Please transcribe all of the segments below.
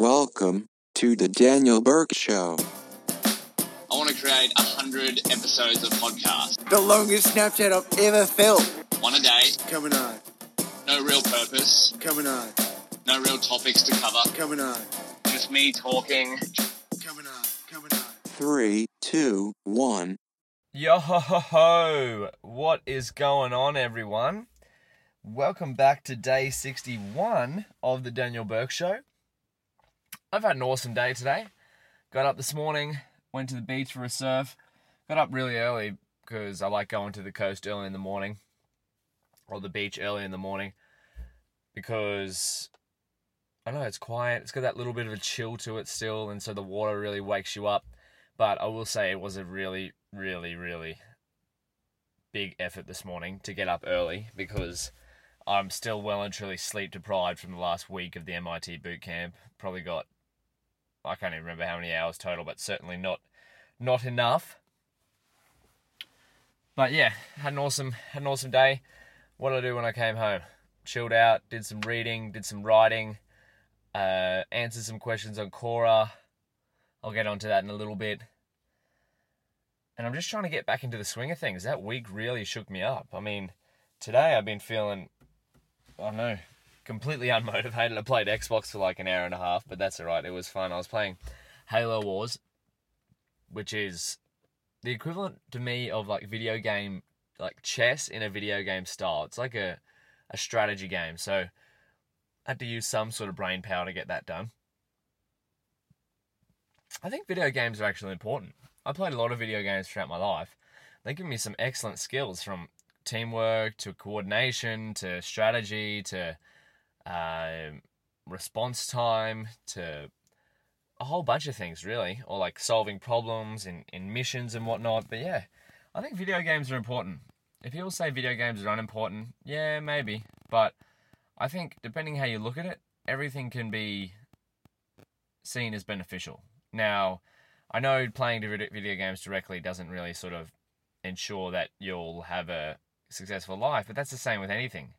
Welcome to the Daniel Bourke Show. I want to create a hundred episodes of podcast, The longest Snapchat I've ever felt. one a day, Coming on, no real purpose, coming on, no real topics to cover, coming on, just me talking. coming on, coming on. Three, two, one. Yo ho ho ho! What is going on, everyone? Welcome back to day 61 of the Daniel Bourke Show. I've had an awesome day today. Got up this morning, went to the beach for a surf. Got up really early because I like going to the coast early in the morning or the beach early in the morning because I know it's quiet. It's got that little bit of a chill to it still, and so the water really wakes you up. But I will say it was a really, really, really big effort this morning to get up early because I'm still well and truly sleep deprived from the last week of the MIT boot camp. Probably got I can't even remember how many hours total, but certainly not not enough. But yeah, had an awesome had an awesome day. What did I do when I came home? Chilled out, did some reading, did some writing, uh, answered some questions on Quora. I'll get onto that in a little bit. And I'm just trying to get back into the swing of things. That week really shook me up. I mean, today I've been feeling, I don't know, completely unmotivated. I played Xbox for like an hour and a half, but that's alright. It was fun. I was playing Halo Wars, which is the equivalent to me of like video game, like chess in a video game style. It's like a, a strategy game. So I had to use some sort of brain power to get that done. I think video games are actually important. I played a lot of video games throughout my life. They give me some excellent skills from teamwork to coordination to strategy to um response time to a whole bunch of things, really, or like solving problems in, in missions and whatnot. But yeah, I think video games are important. If people say video games are unimportant, yeah, maybe. But I think depending how you look at it, everything can be seen as beneficial. Now, I know playing video games directly doesn't really sort of ensure that you'll have a successful life, but that's the same with anything.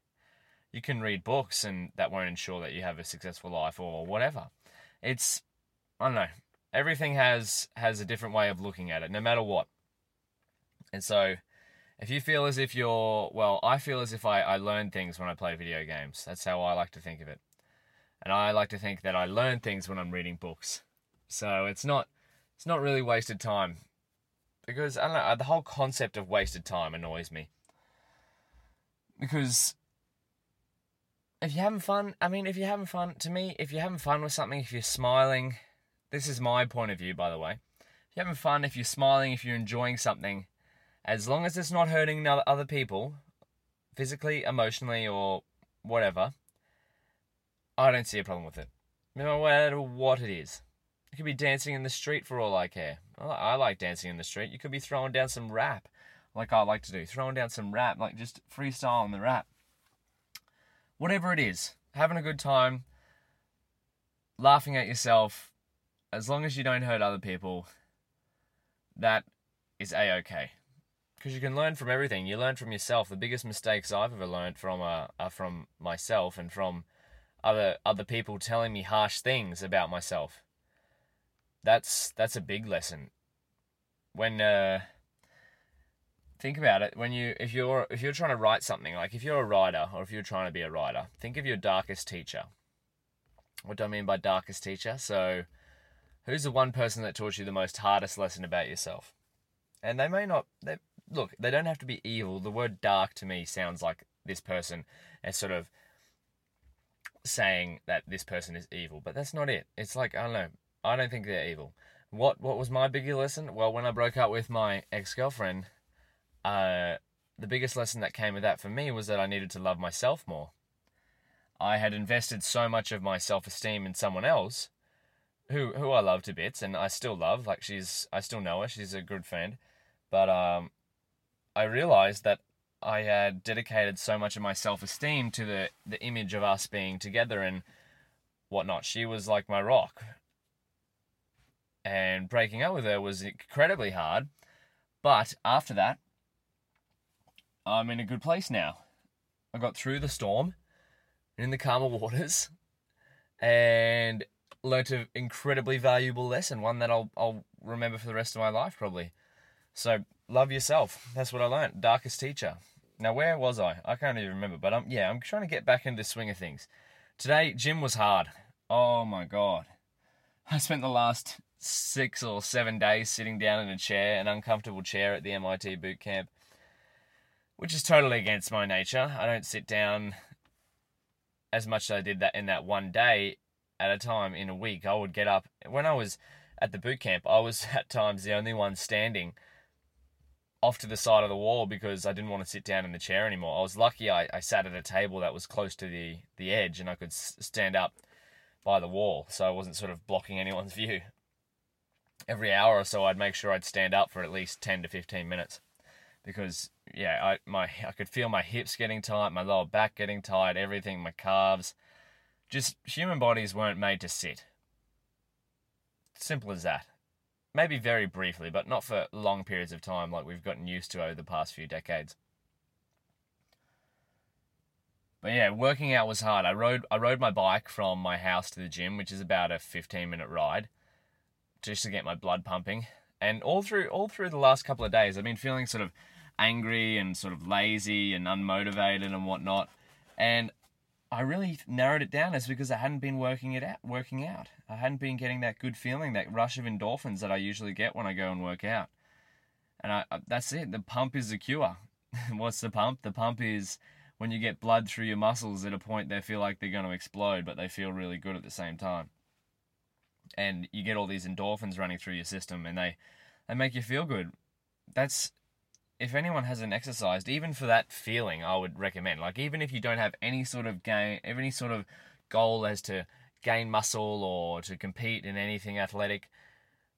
You can read books and that won't ensure that you have a successful life or whatever. It's I don't know. Everything has has a different way of looking at it, no matter what. And so if you feel as if you're well, I feel as if I, I learn things when I play video games. That's how I like to think of it. And I like to think that I learn things when I'm reading books. So it's not it's not really wasted time. Because I don't know, the whole concept of wasted time annoys me. Because if you're having fun, I mean, if you're having fun, to me, if you're having fun with something, if you're smiling, this is my point of view, by the way. If you're having fun, if you're smiling, if you're enjoying something, as long as it's not hurting other people, physically, emotionally, or whatever, I don't see a problem with it. No matter what it is. You could be dancing in the street for all I care. I I like dancing in the street. You could be throwing down some rap, like I like to do. Throwing down some rap, like just freestyle on the rap. Whatever it is, having a good time, laughing at yourself, as long as you don't hurt other people, that is a okay. Because you can learn from everything. You learn from yourself. The biggest mistakes I've ever learned from uh, are from myself and from other other people telling me harsh things about myself. That's that's a big lesson. When uh, think about it, when you if you're if you're trying to write something, like if you're a writer or if you're trying to be a writer, think of your darkest teacher. What do I mean by darkest teacher? So, who's the one person that taught you the most hardest lesson about yourself? And they may not. They, look, they don't have to be evil. The word dark to me sounds like this person is sort of saying that this person is evil, but that's not it. It's like I don't know. I don't think they're evil. What what was my bigger lesson? Well, when I broke up with my ex girlfriend, uh, the biggest lesson that came with that for me was that I needed to love myself more. I had invested so much of my self esteem in someone else, who who I love to bits, and I still love. Like she's, I still know her. She's a good friend, but um, I realized that I had dedicated so much of my self esteem to the the image of us being together and whatnot. She was like my rock, and breaking up with her was incredibly hard. But after that, I'm in a good place now. I got through the storm, in the calmer waters, and learnt an incredibly valuable lesson, one that I'll I'll remember for the rest of my life probably. So love yourself. That's what I learnt. Darkest teacher. Now where was I? I can't even remember. But I'm yeah, I'm trying to get back into the swing of things. Today gym was hard. Oh my god. I spent the last six or seven days sitting down in a chair, an uncomfortable chair at the MIT boot camp, which is totally against my nature. I don't sit down as much as I did that in that one day at a time in a week. I would get up when I was at the boot camp. I was at times the only one standing off to the side of the wall because I didn't want to sit down in the chair anymore. I was lucky I, I sat at a table that was close to the, the edge and I could stand up by the wall so I wasn't sort of blocking anyone's view. Every hour or so I'd make sure I'd stand up for at least 10 to 15 minutes because yeah, I my I could feel my hips getting tight, my lower back getting tight, everything, my calves. Just human bodies weren't made to sit. Simple as that. Maybe very briefly, but not for long periods of time like we've gotten used to over the past few decades. But yeah, working out was hard. I rode I rode my bike from my house to the gym, which is about a 15 minute ride, just to get my blood pumping. And all through all through the last couple of days, I've been feeling sort of angry and sort of lazy and unmotivated and whatnot. And I really narrowed it down as because I hadn't been working it out, working out. I hadn't been getting that good feeling, that rush of endorphins that I usually get when I go and work out. And I, that's it. The pump is the cure. What's the pump? The pump is when you get blood through your muscles at a point they feel like they're going to explode, but they feel really good at the same time. And you get all these endorphins running through your system, and they they make you feel good. That's if anyone hasn't exercised, even for that feeling, I would recommend. Like even if you don't have any sort of gain, any sort of goal as to gain muscle or to compete in anything athletic,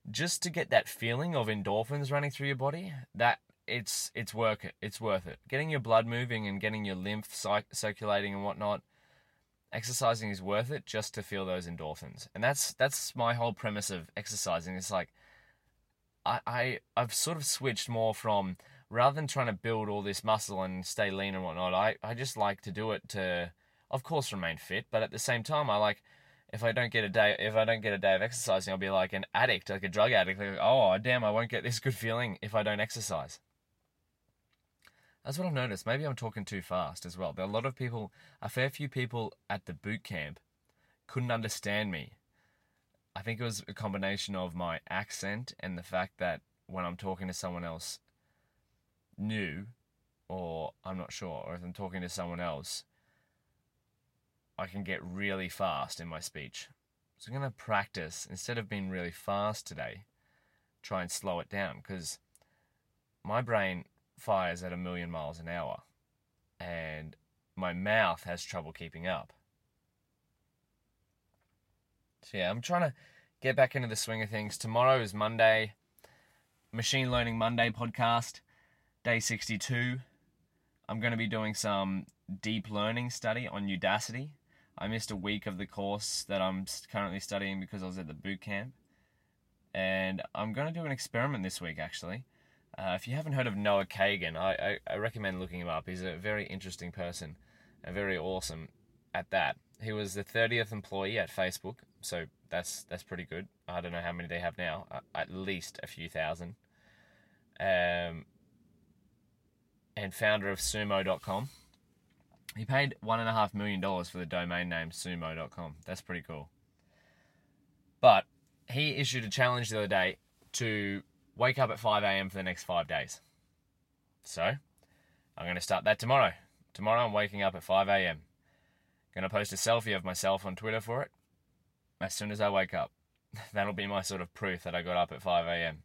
just to get that feeling of endorphins running through your body, that it's it's worth it. It's worth it. Getting your blood moving and getting your lymph circulating and whatnot. Exercising is worth it just to feel those endorphins, and that's that's my whole premise of exercising. It's like I, I I've sort of switched more from rather than trying to build all this muscle and stay lean and whatnot, I, I just like to do it to, of course, remain fit. But at the same time, I like if I don't get a day if I don't get a day of exercising, I'll be like an addict, like a drug addict. Like, oh damn, I won't get this good feeling if I don't exercise. That's what I've noticed. Maybe I'm talking too fast as well. There are a lot of people, a fair few people at the boot camp couldn't understand me. I think it was a combination of my accent and the fact that when I'm talking to someone else new, or I'm not sure, or if I'm talking to someone else, I can get really fast in my speech. So I'm going to practice, instead of being really fast today, try and slow it down because my brain fires at a million miles an hour and my mouth has trouble keeping up. So, yeah, I'm trying to get back into the swing of things. Tomorrow is Monday, Machine Learning Monday podcast day 62. I'm going to be doing some deep learning study on Udacity. I missed a week of the course that I'm currently studying because I was at the boot camp. And I'm going to do an experiment this week, actually. Uh, if you haven't heard of Noah Kagan, I, I, I recommend looking him up. He's a very interesting person and very awesome at that. He was the 30th employee at Facebook, so that's that's pretty good. I don't know how many they have now, uh, at least a few thousand. Um, and founder of sumo.com. He paid $1.5 million for the domain name sumo.com. That's pretty cool. But he issued a challenge the other day to wake up at 5 a.m. for the next five days. So I'm going to start that tomorrow. Tomorrow I'm waking up at 5 a.m. Going to post a selfie of myself on Twitter for it as soon as I wake up. That'll be my sort of proof that I got up at 5 a.m.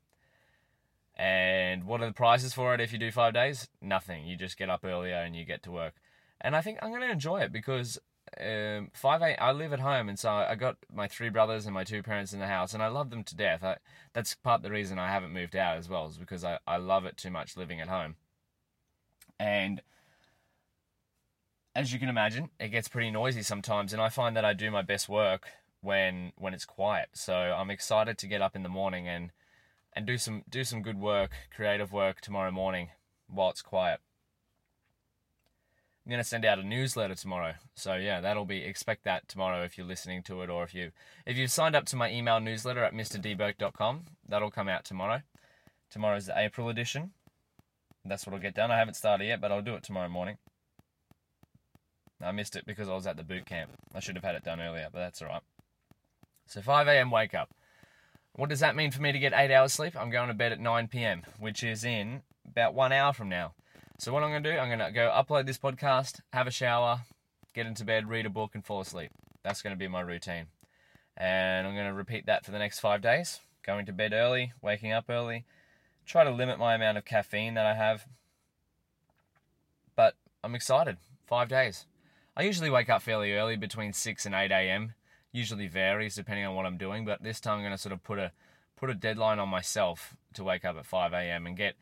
And what are the prizes for it if you do five days? Nothing. You just get up earlier and you get to work. And I think I'm going to enjoy it because um, five eight. I live at home, and so I got my three brothers and my two parents in the house, and I love them to death. I, that's part of the reason I haven't moved out as well, is because I, I love it too much living at home. And as you can imagine, it gets pretty noisy sometimes, and I find that I do my best work when when it's quiet. So I'm excited to get up in the morning and and do some do some good work, creative work tomorrow morning while it's quiet. I'm gonna send out a newsletter tomorrow. So yeah, that'll be expect that tomorrow if you're listening to it or if you if you've signed up to my email newsletter at mrdbourke.com, that'll come out tomorrow. Tomorrow's the April edition. That's what I'll get done. I haven't started yet, but I'll do it tomorrow morning. I missed it because I was at the boot camp. I should have had it done earlier, but that's alright. So 5 a.m. wake up. What does that mean for me to get eight hours sleep? I'm going to bed at 9 p.m., which is in about one hour from now. So what I'm going to do, I'm going to go upload this podcast, have a shower, get into bed, read a book, and fall asleep. That's going to be my routine. And I'm going to repeat that for the next five days. Going to bed early, waking up early, try to limit my amount of caffeine that I have. But I'm excited. Five days. I usually wake up fairly early, between 6 and 8 a.m. Usually varies depending on what I'm doing, but this time I'm going to sort of put a put a deadline on myself to wake up at 5 a.m. and get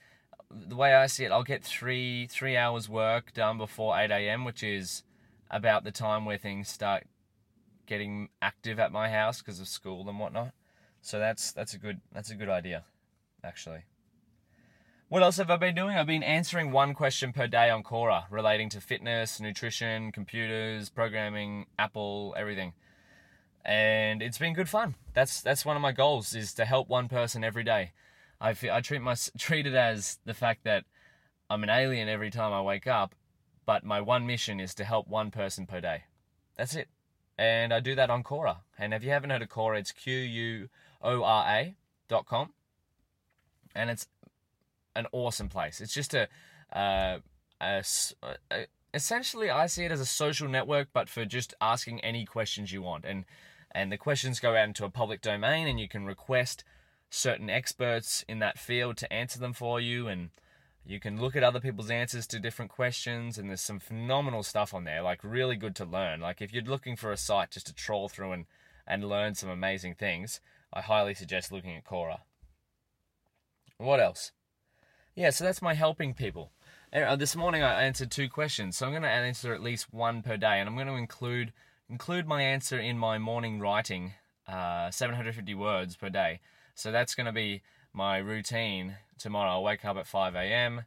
the way I see it, I'll get three three hours work done before 8 a.m., which is about the time where things start getting active at my house because of school and whatnot. So that's that's a good that's a good idea, actually. What else have I been doing? I've been answering one question per day on Quora relating to fitness, nutrition, computers, programming, Apple, everything. And it's been good fun. That's that's one of my goals is to help one person every day. I feel, I treat my treat it as the fact that I'm an alien every time I wake up, but my one mission is to help one person per day. That's it. And I do that on Quora. And if you haven't heard of Quora, it's Q U O R A dot com. And it's an awesome place. It's just a, uh, a, a, essentially I see it as a social network, but for just asking any questions you want. And and the questions go out into a public domain, and you can request certain experts in that field to answer them for you and you can look at other people's answers to different questions and there's some phenomenal stuff on there like really good to learn. Like if you're looking for a site just to troll through and and learn some amazing things i highly suggest looking at quora. What else? Yeah so that's my helping people. Uh, this morning i answered two questions so i'm going to answer at least one per day and i'm going to include include my answer in my morning writing uh, 750 words per day so that's going to be my routine tomorrow. I'll wake up at 5 a.m.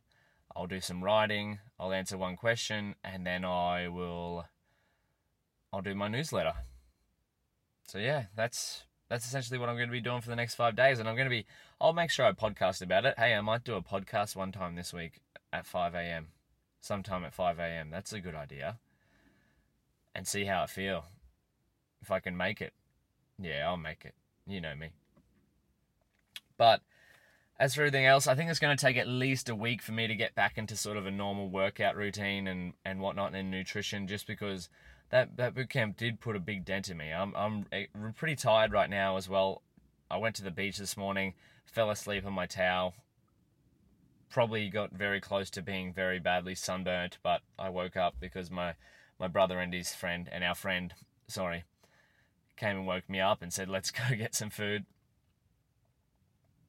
I'll do some writing. I'll answer one question, and then I will. I'll do my newsletter. So yeah, that's that's essentially what I'm going to be doing for the next five days, and I'm going to be. I'll make sure I podcast about it. Hey, I might do a podcast one time this week at 5 a.m. Sometime at 5 a.m. That's a good idea. And see how I feel. If I can make it, yeah, I'll make it. You know me. But as for everything else, I think it's going to take at least a week for me to get back into sort of a normal workout routine and, and whatnot and nutrition just because that, that boot camp did put a big dent in me. I'm, I'm eh, pretty tired right now as well. I went to the beach this morning, fell asleep on my towel, probably got very close to being very badly sunburnt, but I woke up because my, my brother and his friend, and our friend, sorry, came and woke me up and said, let's go get some food.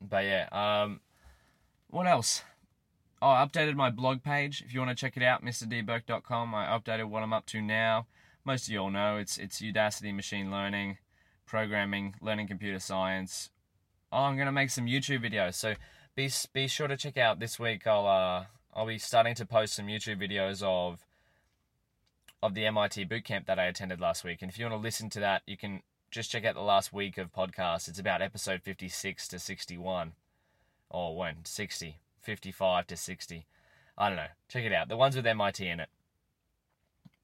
But yeah, um, what else? Oh, I updated my blog page. If you want to check it out, mrdbourke.com. I updated what I'm up to now. Most of you all know it's it's Udacity machine learning, programming, learning computer science. Oh, I'm gonna make some YouTube videos. So be be sure to check out this week. I'll uh I'll be starting to post some YouTube videos of of the MIT bootcamp that I attended last week. And if you want to listen to that, you can just check out the last week of podcasts. It's about episode 56 to 61. Or when? 60. 55 to 60. I don't know. Check it out. The ones with MIT in it.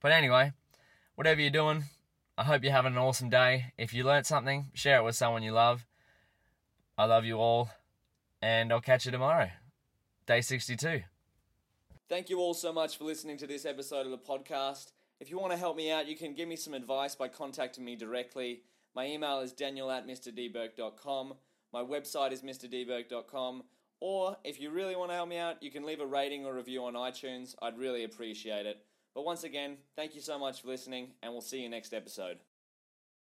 But anyway, whatever you're doing, I hope you're having an awesome day. If you learned something, share it with someone you love. I love you all. And I'll catch you tomorrow. Day 62. Thank you all so much for listening to this episode of the podcast. If you want to help me out, you can give me some advice by contacting me directly. My email is daniel at mrdbourke.com. My website is mrdbourke.com. Or if you really want to help me out, you can leave a rating or review on iTunes. I'd really appreciate it. But once again, thank you so much for listening, and we'll see you next episode.